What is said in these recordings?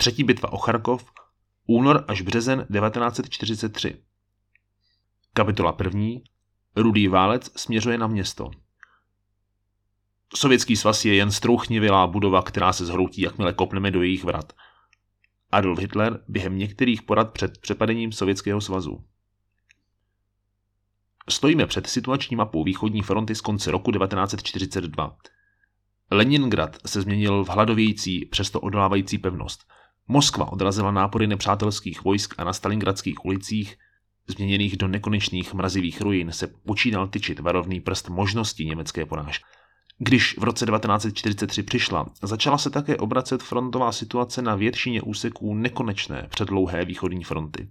Třetí bitva o Charkov, únor až březen 1943. Kapitola první. Rudý válec směřuje na město. Sovětský svaz je jen strouchnivělá budova, která se zhroutí, jakmile kopneme do jejich vrat. Adolf Hitler během některých porad před přepadením Sovětského svazu. Stojíme před situační mapou východní fronty z konce roku 1942. Leningrad se změnil v hladovějící, přesto odolávající pevnost. Moskva odrazila nápory nepřátelských vojsk a na stalingradských ulicích, změněných do nekonečných mrazivých ruin, se počínal tyčit varovný prst možností německé porážky. Když v roce 1943 přišla, začala se také obracet frontová situace na většině úseků nekonečné předlouhé východní fronty.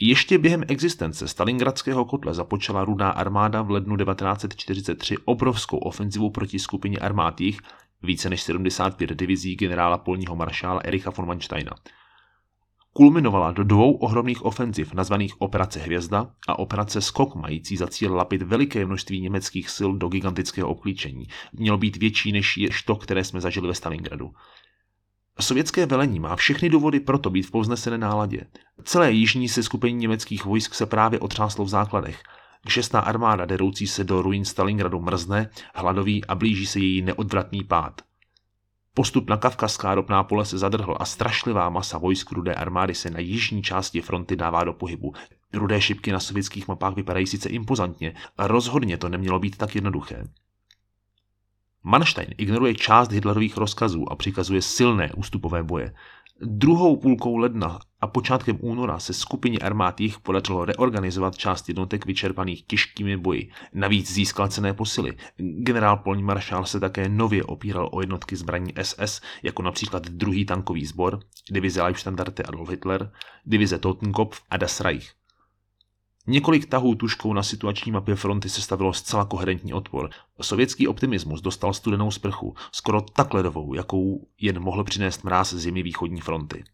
Ještě během existence Stalingradského kotle započala rudá armáda v lednu 1943 obrovskou ofenzivu proti skupině armád více než 75 divizí generála polního maršála Ericha von Mansteina – kulminovala do dvou ohromných ofenziv nazvaných Operace Hvězda a Operace Skok, mající za cíl lapit veliké množství německých sil do gigantického obklíčení. Mělo být větší než je to, které jsme zažili ve Stalingradu. Sovětské velení má všechny důvody proto být v povznesené náladě. Celé jižní se skupení německých vojsk se právě otřáslo v základech. Šestá armáda deroucí se do ruin Stalingradu mrzne, hladoví a blíží se její neodvratný pád. Postup na kavkazská ropná pole se zadrhl a strašlivá masa vojsk rudé armády se na jižní části fronty dává do pohybu. Rudé šipky na sovětských mapách vypadají sice impozantně, a rozhodně to nemělo být tak jednoduché. Manstein ignoruje část Hitlerových rozkazů a přikazuje silné ústupové boje. Druhou půlkou ledna a počátkem února se skupině armád jich podařilo reorganizovat část jednotek vyčerpaných těžkými boji. Navíc získal cené posily. Generál polní maršál se také nově opíral o jednotky zbraní SS, jako například druhý tankový sbor, divize Leibstandarte Adolf Hitler, divize Totenkopf a Das Reich. Několik tahů tuškou na situační mapě fronty se stavilo zcela koherentní odpor. Sovětský optimismus dostal studenou sprchu, skoro tak ledovou, jakou jen mohl přinést mráz zimy východní fronty.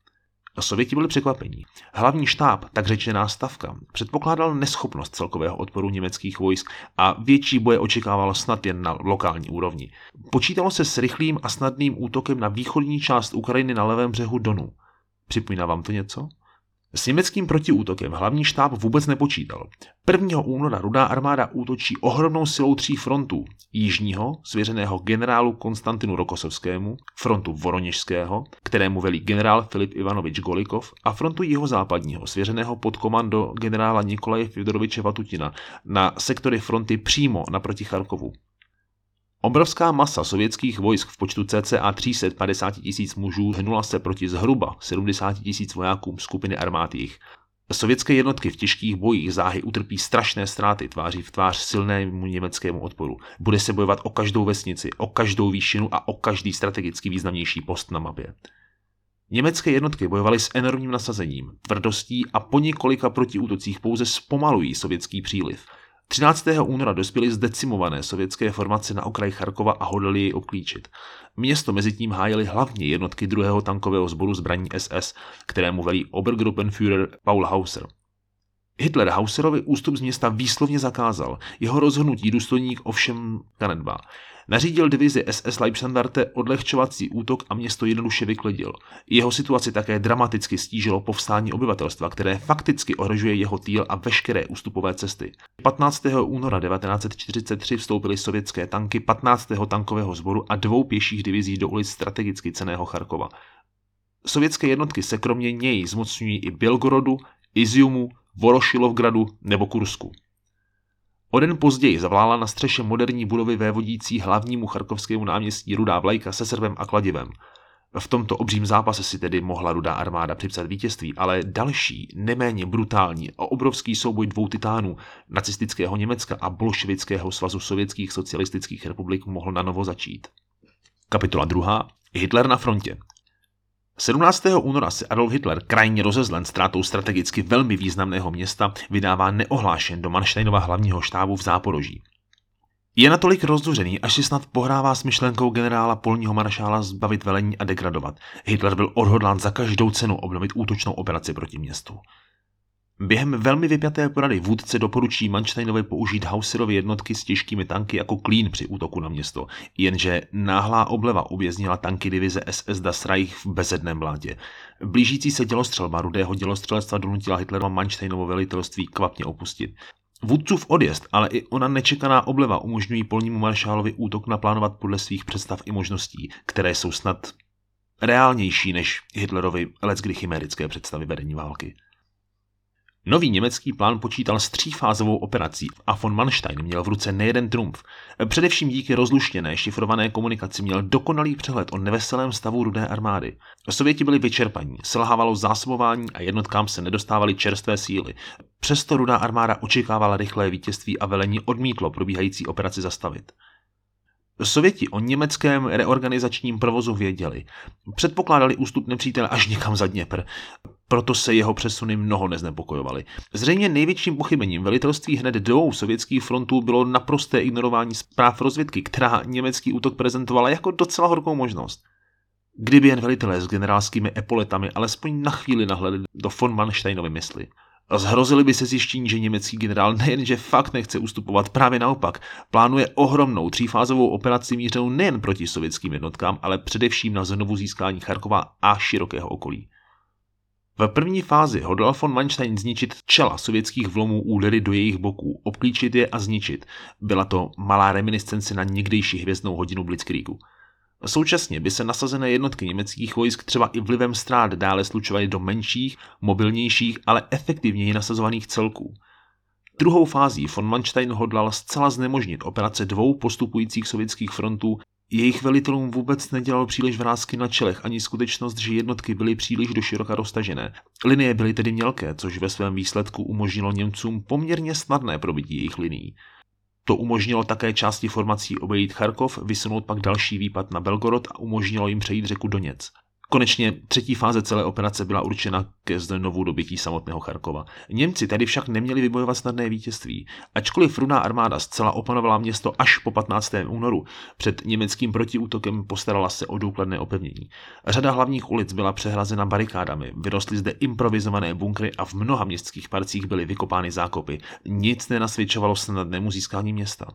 Sověti byli překvapení. Hlavní štáb, tak řečená stavka, předpokládal neschopnost celkového odporu německých vojsk a větší boje očekával snad jen na lokální úrovni. Počítalo se s rychlým a snadným útokem na východní část Ukrajiny na levém břehu Donu. Připomíná vám to něco? S německým protiútokem hlavní štáb vůbec nepočítal. 1. února rudá armáda útočí ohromnou silou tří frontů. Jižního, svěřeného generálu Konstantinu Rokosovskému, frontu Voroněžského, kterému velí generál Filip Ivanovič Golikov a frontu jihozápadního, svěřeného pod komando generála Nikolaje Fyodoroviče Vatutina na sektory fronty přímo naproti Charkovu. Obrovská masa sovětských vojsk v počtu cca 350 tisíc mužů hnula se proti zhruba 70 tisíc vojákům skupiny armád jich. Sovětské jednotky v těžkých bojích záhy utrpí strašné ztráty tváří v tvář silnému německému odporu. Bude se bojovat o každou vesnici, o každou výšinu a o každý strategicky významnější post na mapě. Německé jednotky bojovaly s enormním nasazením, tvrdostí a po několika protiútocích pouze zpomalují sovětský příliv – 13. února dospěly zdecimované sovětské formace na okraji Charkova a hodlali jej obklíčit. Město mezi tím hájili hlavně jednotky druhého tankového sboru zbraní SS, kterému velí Obergruppenführer Paul Hauser. Hitler Hauserovi ústup z města výslovně zakázal, jeho rozhodnutí důstojník ovšem zanedbá. Nařídil divizi SS Leibstandarte odlehčovací útok a město jednoduše vyklidil. Jeho situaci také dramaticky stížilo povstání obyvatelstva, které fakticky ohrožuje jeho týl a veškeré ústupové cesty. 15. února 1943 vstoupily sovětské tanky 15. tankového sboru a dvou pěších divizí do ulic strategicky ceného Charkova. Sovětské jednotky se kromě něj zmocňují i Bělgorodu, Iziumu, Vorošilovgradu nebo Kursku. O den později zavlála na střeše moderní budovy vévodící hlavnímu charkovskému náměstí rudá vlajka se srbem a kladivem. V tomto obřím zápase si tedy mohla rudá armáda připsat vítězství, ale další, neméně brutální a obrovský souboj dvou titánů, nacistického Německa a bolševického svazu sovětských socialistických republik mohl na novo začít. Kapitola 2. Hitler na frontě. 17. února se Adolf Hitler, krajně rozezlen ztrátou strategicky velmi významného města, vydává neohlášen do Manštejnova hlavního štábu v Záporoží. Je natolik rozduřený, až si snad pohrává s myšlenkou generála polního maršála zbavit velení a degradovat. Hitler byl odhodlán za každou cenu obnovit útočnou operaci proti městu. Během velmi vypjaté porady vůdce doporučí Mansteinovi použít Hauserovy jednotky s těžkými tanky jako klín při útoku na město, jenže náhlá obleva uvěznila tanky divize SS Das Reich v bezedném blátě. Blížící se dělostřelba rudého dělostřelectva donutila Hitlerova Mansteinovo velitelství kvapně opustit. Vůdcův odjezd, ale i ona nečekaná obleva umožňují polnímu maršálovi útok naplánovat podle svých představ i možností, které jsou snad reálnější než Hitlerovi leckdy chimerické představy vedení války. Nový německý plán počítal s třífázovou operací a von Manstein měl v ruce nejeden trumf. Především díky rozluštěné šifrované komunikaci měl dokonalý přehled o neveselém stavu rudé armády. Sověti byli vyčerpaní, selhávalo zásobování a jednotkám se nedostávaly čerstvé síly. Přesto rudá armáda očekávala rychlé vítězství a velení odmítlo probíhající operaci zastavit. Sověti o německém reorganizačním provozu věděli. Předpokládali ústup nepřítele až někam za Dněpr. Proto se jeho přesuny mnoho neznepokojovaly. Zřejmě největším pochybením velitelství hned dvou sovětských frontů bylo naprosté ignorování zpráv rozvědky, která německý útok prezentovala jako docela horkou možnost. Kdyby jen velitelé s generálskými epoletami alespoň na chvíli nahledli do von Mansteinovy mysli. Zhrozili by se zjištění, že německý generál nejenže fakt nechce ustupovat, právě naopak, plánuje ohromnou třífázovou operaci mířenou nejen proti sovětským jednotkám, ale především na znovu získání Charkova a širokého okolí. V první fázi hodlal von Manstein zničit čela sovětských vlomů údery do jejich boků, obklíčit je a zničit. Byla to malá reminiscence na někdejší hvězdnou hodinu Blitzkriegu. Současně by se nasazené jednotky německých vojsk třeba i vlivem strát dále slučovaly do menších, mobilnějších, ale efektivněji nasazovaných celků. Druhou fází von Manstein hodlal zcela znemožnit operace dvou postupujících sovětských frontů jejich velitelům vůbec nedělal příliš vrázky na čelech ani skutečnost, že jednotky byly příliš do široka roztažené. Linie byly tedy mělké, což ve svém výsledku umožnilo Němcům poměrně snadné probití jejich linií. To umožnilo také části formací obejít Charkov, vysunout pak další výpad na Belgorod a umožnilo jim přejít řeku Doněc. Konečně třetí fáze celé operace byla určena ke znovu dobytí samotného Charkova. Němci tady však neměli vybojovat snadné vítězství. Ačkoliv rudá armáda zcela opanovala město až po 15. únoru, před německým protiútokem postarala se o důkladné opevnění. Řada hlavních ulic byla přehrazena barikádami, vyrostly zde improvizované bunkry a v mnoha městských parcích byly vykopány zákopy. Nic nenasvědčovalo snadnému získání města.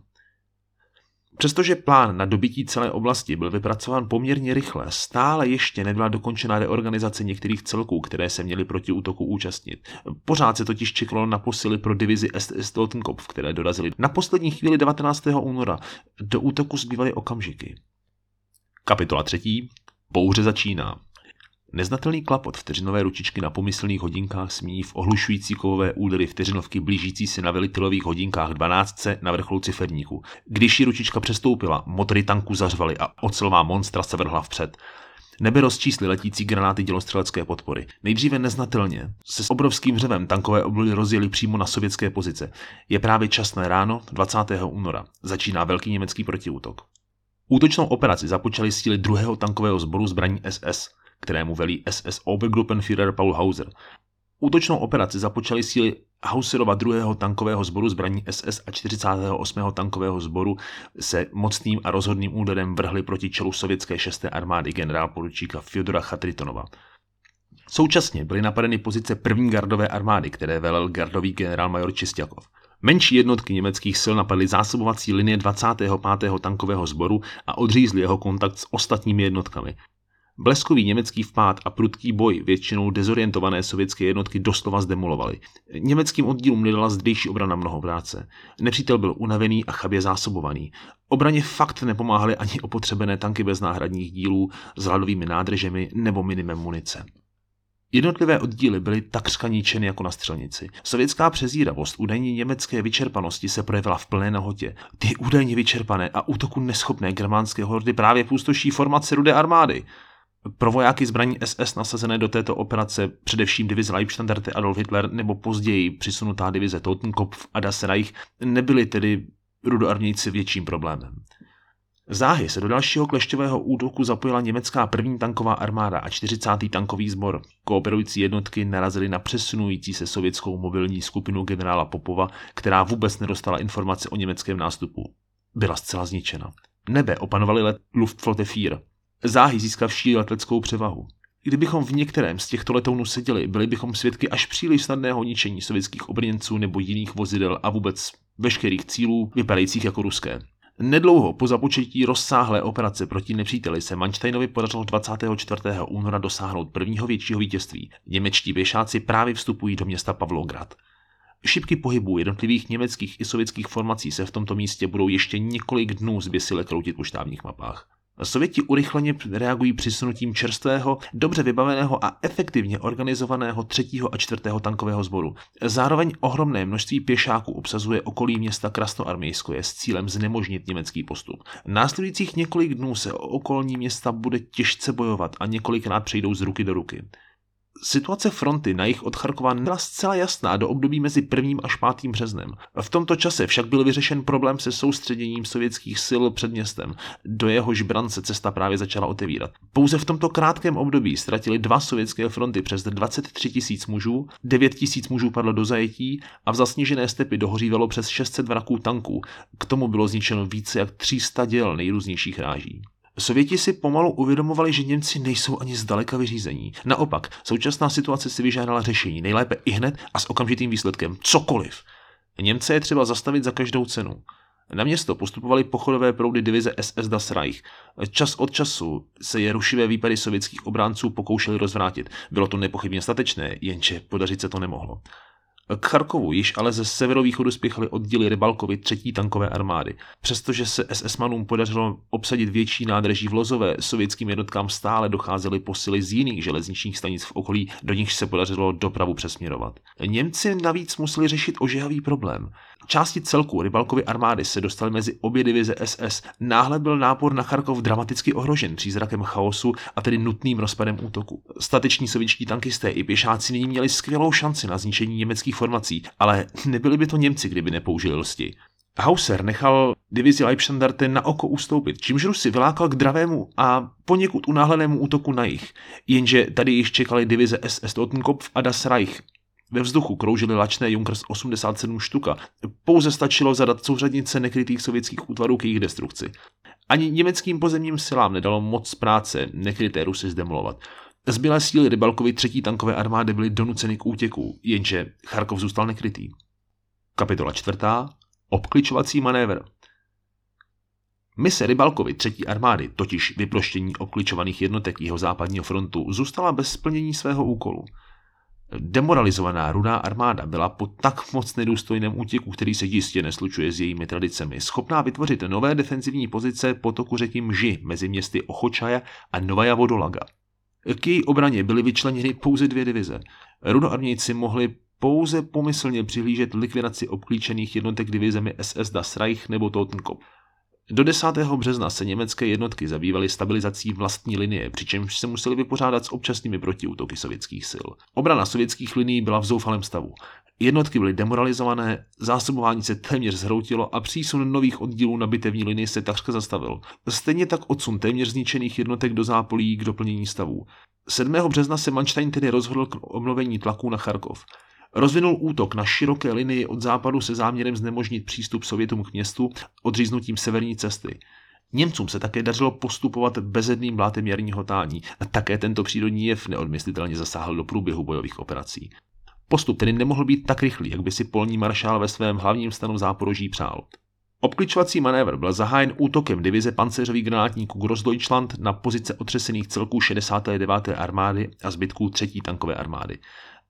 Přestože plán na dobytí celé oblasti byl vypracován poměrně rychle, stále ještě nebyla dokončena reorganizace některých celků, které se měly proti útoku účastnit. Pořád se totiž čekalo na posily pro divizi SS Totenkopf, které dorazily na poslední chvíli 19. února. Do útoku zbývaly okamžiky. Kapitola 3. Bouře začíná. Neznatelný klapot vteřinové ručičky na pomyslných hodinkách smí v ohlušující kovové údery vteřinovky blížící se na velitelových hodinkách 12 na vrcholu ciferníku. Když ji ručička přestoupila, motory tanku zařvaly a ocelová monstra se vrhla vpřed. Nebe rozčísly letící granáty dělostřelecké podpory. Nejdříve neznatelně se s obrovským řevem tankové oblohy rozjeli přímo na sovětské pozice. Je právě časné ráno 20. února. Začíná velký německý protiútok. Útočnou operaci započaly síly druhého tankového sboru zbraní SS kterému velí SS Obergruppenführer Paul Hauser. Útočnou operaci započaly síly Hauserova druhého tankového sboru zbraní SS a 48. tankového sboru se mocným a rozhodným úderem vrhli proti čelu sovětské šesté armády generál poručíka Fyodora Chatritonova. Současně byly napadeny pozice první gardové armády, které velel gardový generál major Čistěkov. Menší jednotky německých sil napadly zásobovací linie 25. tankového sboru a odřízli jeho kontakt s ostatními jednotkami. Bleskový německý vpád a prudký boj většinou dezorientované sovětské jednotky doslova zdemolovaly. Německým oddílům nedala zdejší obrana mnoho práce. Nepřítel byl unavený a chabě zásobovaný. Obraně fakt nepomáhaly ani opotřebené tanky bez náhradních dílů s hladovými nádržemi nebo minimem munice. Jednotlivé oddíly byly takřka ničeny jako na střelnici. Sovětská přezíravost údajně německé vyčerpanosti se projevila v plné nahotě. Ty údajně vyčerpané a útoku neschopné germánské hordy právě půstoší formace rudé armády. Pro vojáky zbraní SS nasazené do této operace především divize Leibstandarte Adolf Hitler nebo později přisunutá divize Totenkopf a Das Reich nebyly tedy rudoarmějci větším problémem. Záhy se do dalšího klešťového útoku zapojila německá první tanková armáda a 40. tankový sbor. Kooperující jednotky narazily na přesunující se sovětskou mobilní skupinu generála Popova, která vůbec nedostala informace o německém nástupu. Byla zcela zničena. Nebe opanovaly let Luftflotte 4, záhy získavší leteckou převahu. Kdybychom v některém z těchto letounů seděli, byli bychom svědky až příliš snadného ničení sovětských obrněnců nebo jiných vozidel a vůbec veškerých cílů vypadajících jako ruské. Nedlouho po započetí rozsáhlé operace proti nepříteli se Mansteinovi podařilo 24. února dosáhnout prvního většího vítězství. Němečtí věšáci právě vstupují do města Pavlograd. Šipky pohybu jednotlivých německých i sovětských formací se v tomto místě budou ještě několik dnů zběsile kroutit po štábních mapách. Sověti urychleně reagují přisunutím čerstvého, dobře vybaveného a efektivně organizovaného třetího a čtvrtého tankového sboru. Zároveň ohromné množství pěšáků obsazuje okolí města Krasnoarmějskoje s cílem znemožnit německý postup. Následujících několik dnů se o okolní města bude těžce bojovat a několikrát přejdou z ruky do ruky. Situace fronty na jich od Charkova nebyla zcela jasná do období mezi 1. až 5. březnem. V tomto čase však byl vyřešen problém se soustředěním sovětských sil před městem. Do jehož bran se cesta právě začala otevírat. Pouze v tomto krátkém období ztratili dva sovětské fronty přes 23 tisíc mužů, 9 tisíc mužů padlo do zajetí a v zasněžené stepy dohořívalo přes 600 vraků tanků. K tomu bylo zničeno více jak 300 děl nejrůznějších ráží. Sověti si pomalu uvědomovali, že Němci nejsou ani zdaleka vyřízení. Naopak, současná situace si vyžádala řešení, nejlépe i hned a s okamžitým výsledkem, cokoliv. Němce je třeba zastavit za každou cenu. Na město postupovaly pochodové proudy divize SS Das Reich. Čas od času se je rušivé výpady sovětských obránců pokoušeli rozvrátit. Bylo to nepochybně statečné, jenže podařit se to nemohlo. K Charkovu již ale ze severovýchodu spěchaly oddíly Rybalkovy třetí tankové armády. Přestože se SS-manům podařilo obsadit větší nádrží v Lozové, sovětským jednotkám stále docházely posily z jiných železničních stanic v okolí, do nichž se podařilo dopravu přesměrovat. Němci navíc museli řešit ožehavý problém. Části celku Rybalkovy armády se dostaly mezi obě divize SS. Náhle byl nápor na Charkov dramaticky ohrožen přízrakem chaosu a tedy nutným rozpadem útoku. Stateční sovětští tankisté i pěšáci nyní měli skvělou šanci na zničení německých formací, ale nebyli by to Němci, kdyby nepoužili lsti. Hauser nechal divizi Leibstandarte na oko ustoupit, čímž Rusy vylákal k dravému a poněkud unáhlenému útoku na jich. Jenže tady již čekali divize SS Totenkopf a Das Reich, ve vzduchu kroužily lačné Junkers 87 štuka. Pouze stačilo zadat souřadnice nekrytých sovětských útvarů k jejich destrukci. Ani německým pozemním silám nedalo moc práce nekryté Rusy zdemolovat. Zbylé síly Rybalkovy třetí tankové armády byly donuceny k útěku, jenže Charkov zůstal nekrytý. Kapitola čtvrtá. Obkličovací manévr. Mise Rybalkovy třetí armády, totiž vyproštění obkličovaných jednotek jeho západního frontu, zůstala bez splnění svého úkolu. Demoralizovaná rudá armáda byla po tak moc nedůstojném útěku, který se jistě neslučuje s jejími tradicemi, schopná vytvořit nové defenzivní pozice potoku řeky Mži mezi městy Ochočaja a Novaja Vodolaga. K její obraně byly vyčleněny pouze dvě divize. Rudoarmějci mohli pouze pomyslně přihlížet likvidaci obklíčených jednotek divizemi SS Das Reich nebo Totenkopf. Do 10. března se německé jednotky zabývaly stabilizací vlastní linie, přičemž se museli vypořádat s občasnými protiútoky sovětských sil. Obrana sovětských linií byla v zoufalém stavu. Jednotky byly demoralizované, zásobování se téměř zhroutilo a přísun nových oddílů na bitevní linii se takřka zastavil. Stejně tak odsun téměř zničených jednotek do zápolí k doplnění stavů. 7. března se Manstein tedy rozhodl k obnovení tlaku na Charkov. Rozvinul útok na široké linii od západu se záměrem znemožnit přístup Sovětům k městu odříznutím severní cesty. Němcům se také dařilo postupovat bezedným blátem jarního tání a také tento přírodní jev neodmyslitelně zasáhl do průběhu bojových operací. Postup tedy nemohl být tak rychlý, jak by si polní maršál ve svém hlavním stanu záporoží přál. Obkličovací manévr byl zahájen útokem divize pancéřových granátníků Grossdeutschland na pozice otřesených celků 69. armády a zbytků 3. tankové armády.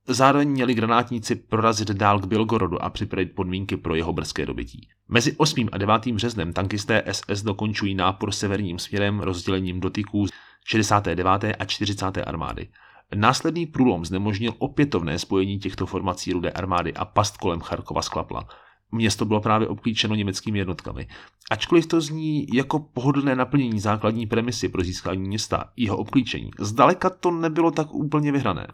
Zároveň měli granátníci prorazit dál k Bělgorodu a připravit podmínky pro jeho brzké dobytí. Mezi 8. a 9. březnem tankisté SS dokončují nápor severním směrem rozdělením dotyků 69. a 40. armády. Následný průlom znemožnil opětovné spojení těchto formací rudé armády a past kolem Charkova sklapla. Město bylo právě obklíčeno německými jednotkami. Ačkoliv to zní jako pohodlné naplnění základní premisy pro získání města, jeho obklíčení, zdaleka to nebylo tak úplně vyhrané.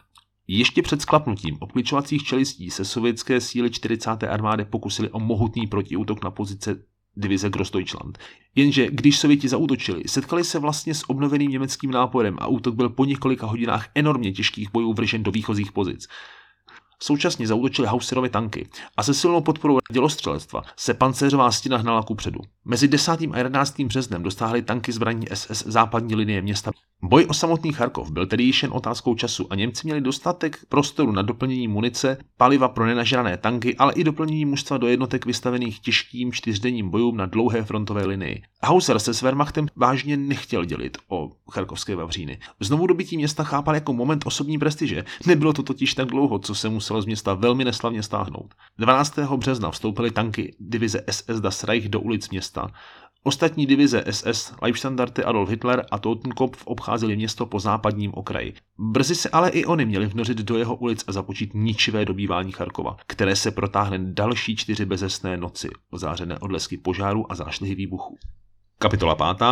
Ještě před sklapnutím obkličovacích čelistí se sovětské síly 40. armády pokusili o mohutný protiútok na pozice divize Grossdeutschland. Jenže když Sověti zautočili, setkali se vlastně s obnoveným německým náporem a útok byl po několika hodinách enormně těžkých bojů vržen do výchozích pozic. Současně zautočili Hauserové tanky a se silnou podporou dělostřelectva se pancéřová stěna hnala ku předu. Mezi 10. a 11. březnem dostáhly tanky zbraní SS západní linie města. Boj o samotný Charkov byl tedy již jen otázkou času a Němci měli dostatek prostoru na doplnění munice, paliva pro nenažrané tanky, ale i doplnění mužstva do jednotek vystavených těžkým čtyřdenním bojům na dlouhé frontové linii. Hauser se s Wehrmachtem vážně nechtěl dělit o charkovské Vavříny. Znovu dobytí města chápal jako moment osobní prestiže. Nebylo to totiž tak dlouho, co se muselo z města velmi neslavně stáhnout. 12. března vstoupily tanky divize SS Das Reich do ulic města. Ostatní divize SS, Leibstandarte Adolf Hitler a Totenkopf obcházeli město po západním okraji. Brzy se ale i oni měli vnořit do jeho ulic a započít ničivé dobývání Charkova, které se protáhne další čtyři bezesné noci, ozářené odlesky požáru a zášlihy výbuchů. Kapitola 5.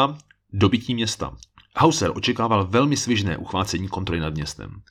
Dobytí města. Hauser očekával velmi svižné uchvácení kontroly nad městem.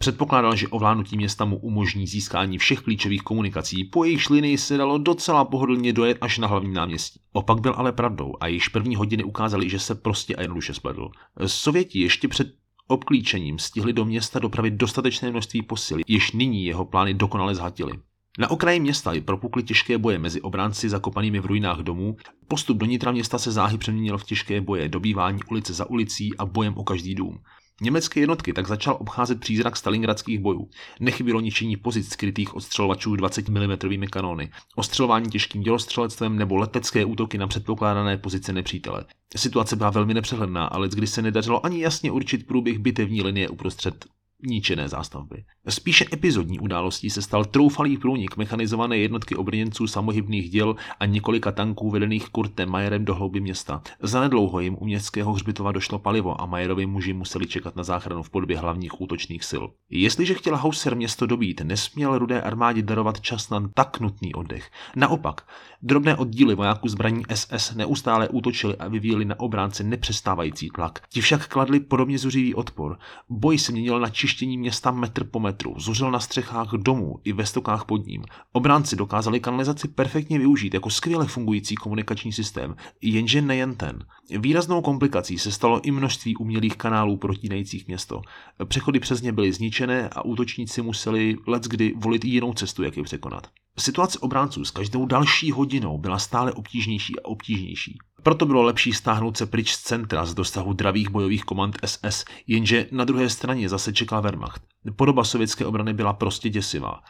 Předpokládal, že ovládnutí města mu umožní získání všech klíčových komunikací, po jejich linii se dalo docela pohodlně dojet až na hlavní náměstí. Opak byl ale pravdou a již první hodiny ukázaly, že se prostě a jednoduše spletl. Sověti ještě před obklíčením stihli do města dopravit dostatečné množství posil, jež nyní jeho plány dokonale zhatily. Na okraji města i propukly těžké boje mezi obránci zakopanými v ruinách domů. Postup do nitra města se záhy přeměnil v těžké boje, dobývání ulice za ulicí a bojem o každý dům. Německé jednotky tak začal obcházet přízrak stalingradských bojů. Nechybilo ničení pozic skrytých odstřelovačů 20 mm kanóny, ostřelování těžkým dělostřelectvem nebo letecké útoky na předpokládané pozice nepřítele. Situace byla velmi nepřehledná, ale kdy se nedařilo ani jasně určit průběh bitevní linie uprostřed ničené zástavby. Spíše epizodní událostí se stal troufalý průnik mechanizované jednotky obrněnců samohybných děl a několika tanků vedených Kurtem Majerem do hlouby města. Zanedlouho jim u městského hřbitova došlo palivo a Majerovi muži museli čekat na záchranu v podobě hlavních útočných sil. Jestliže chtěl Hauser město dobít, nesměl rudé armádě darovat čas na tak nutný oddech. Naopak, drobné oddíly vojáků zbraní SS neustále útočili a vyvíjeli na obránce nepřestávající tlak. Ti však kladli podobně zuřivý odpor. Boj se měnil na čištění města metr po metru, zuřil na střechách domů i ve stokách pod ním. Obránci dokázali kanalizaci perfektně využít jako skvěle fungující komunikační systém, jenže nejen ten. Výraznou komplikací se stalo i množství umělých kanálů protínajících město. Přechody přes ně byly zničené a útočníci museli leckdy volit jinou cestu, jak je překonat. Situace obránců s každou další hodinou byla stále obtížnější a obtížnější. Proto bylo lepší stáhnout se pryč z centra z dosahu dravých bojových komand SS, jenže na druhé straně zase čekal Wehrmacht. Podoba sovětské obrany byla prostě děsivá.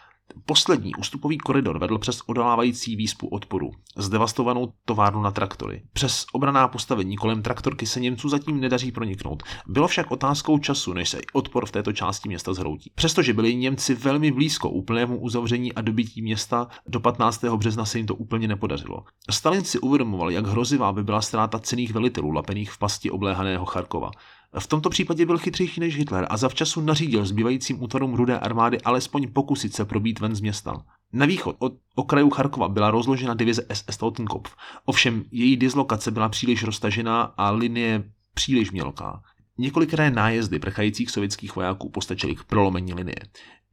Poslední ústupový koridor vedl přes odolávající výspu odporu, zdevastovanou továrnu na traktory. Přes obraná postavení kolem traktorky se Němců zatím nedaří proniknout. Bylo však otázkou času, než se odpor v této části města zhroutí. Přestože byli Němci velmi blízko úplnému uzavření a dobytí města, do 15. března se jim to úplně nepodařilo. Stalin si uvědomoval, jak hrozivá by byla ztráta cených velitelů lapených v pasti obléhaného Charkova. V tomto případě byl chytřejší než Hitler a zavčasu nařídil zbývajícím útvarům rudé armády alespoň pokusit se probít ven z města. Na východ od okraju Charkova byla rozložena divize SS Totenkopf, ovšem její dislokace byla příliš roztažená a linie příliš mělká. Několikrát nájezdy prchajících sovětských vojáků postačily k prolomení linie.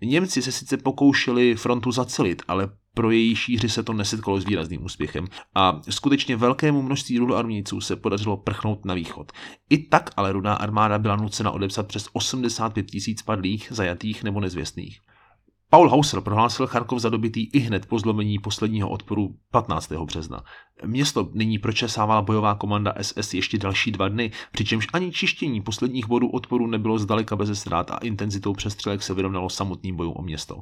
Němci se sice pokoušeli frontu zacelit, ale pro její šíři se to nesetkalo s výrazným úspěchem a skutečně velkému množství rudoarmějců se podařilo prchnout na východ. I tak ale rudá armáda byla nucena odepsat přes 85 tisíc padlých, zajatých nebo nezvěstných. Paul Hauser prohlásil Charkov za dobitý i hned po zlomení posledního odporu 15. března. Město nyní pročesávala bojová komanda SS ještě další dva dny, přičemž ani čištění posledních bodů odporu nebylo zdaleka bez ztrát a intenzitou přestřelek se vyrovnalo samotným bojům o město.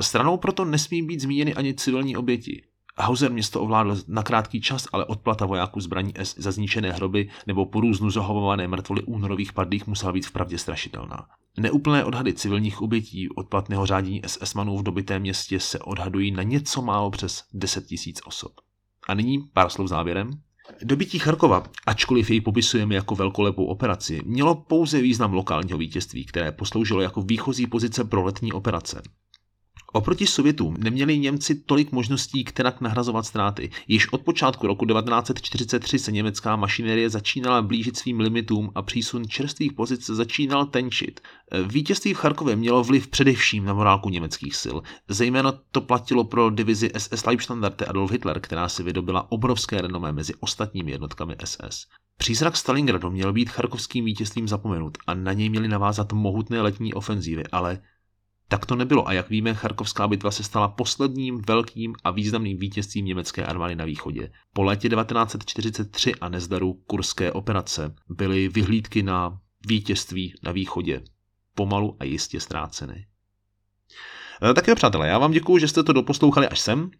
Stranou proto nesmí být zmíněny ani civilní oběti. Hauser město ovládl na krátký čas, ale odplata vojáků zbraní S za zničené hroby nebo po různu zahovované mrtvoly únorových padlých musela být vpravdě strašidelná. Neúplné odhady civilních obětí odplatného řádění SS-manů v dobitém městě se odhadují na něco málo přes 10 tisíc osob. A nyní pár slov závěrem. Dobytí Charkova, ačkoliv jej popisujeme jako velkolepou operaci, mělo pouze význam lokálního vítězství, které posloužilo jako výchozí pozice pro letní operace. Oproti Sovětům neměli Němci tolik možností, kterak nahrazovat ztráty. Již od počátku roku 1943 se německá mašinerie začínala blížit svým limitům a přísun čerstvých pozic začínal tenčit. Vítězství v Charkově mělo vliv především na morálku německých sil. Zejména to platilo pro divizi SS Leibstandarte Adolf Hitler, která si vydobila obrovské renomé mezi ostatními jednotkami SS. Přízrak Stalingradu měl být charkovským vítězstvím zapomenut a na něj měly navázat mohutné letní ofenzívy, ale tak to nebylo a jak víme, Charkovská bitva se stala posledním velkým a významným vítězstvím německé armády na východě. Po létě 1943 a nezdaru kurské operace byly vyhlídky na vítězství na východě pomalu a jistě ztrácené. Eh, tak jo, přátelé, já vám děkuji, že jste to doposlouchali až sem.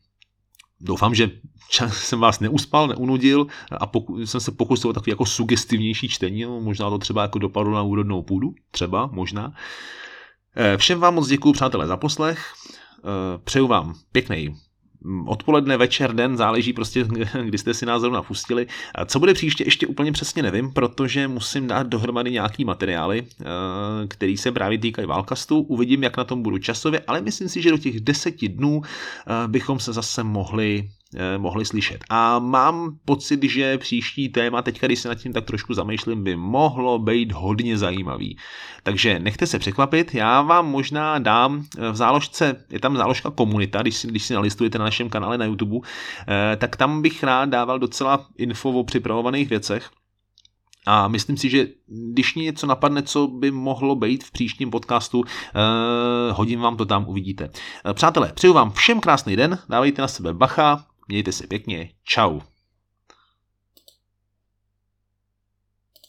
Doufám, že jsem vás neuspal, neunudil a poku- jsem se pokusil o takový jako sugestivnější čtení, no, možná to třeba jako dopadlo na úrodnou půdu, třeba, možná. Eh, všem vám moc děkuji, přátelé, za poslech. Eh, přeju vám pěkný odpoledne, večer, den, záleží prostě, kdy jste si nás zrovna pustili. Co bude příště, ještě úplně přesně nevím, protože musím dát dohromady nějaký materiály, eh, který se právě týkají Válkastu. Uvidím, jak na tom budu časově, ale myslím si, že do těch deseti dnů bychom se zase mohli mohli slyšet. A mám pocit, že příští téma, teď když se nad tím tak trošku zamýšlím, by mohlo být hodně zajímavý. Takže nechte se překvapit, já vám možná dám eh, v záložce, je tam záložka komunita, když si, když si nalistujete na našem kanále na YouTube, eh, tak tam bych rád dával docela info o připravovaných věcech. A myslím si, že když mě něco napadne, co by mohlo být v příštím podcastu, eh, hodím vám to tam, uvidíte. Přátelé, přeju vám všem krásný den, dávejte na sebe bacha, Mějte se pěkně. Čau.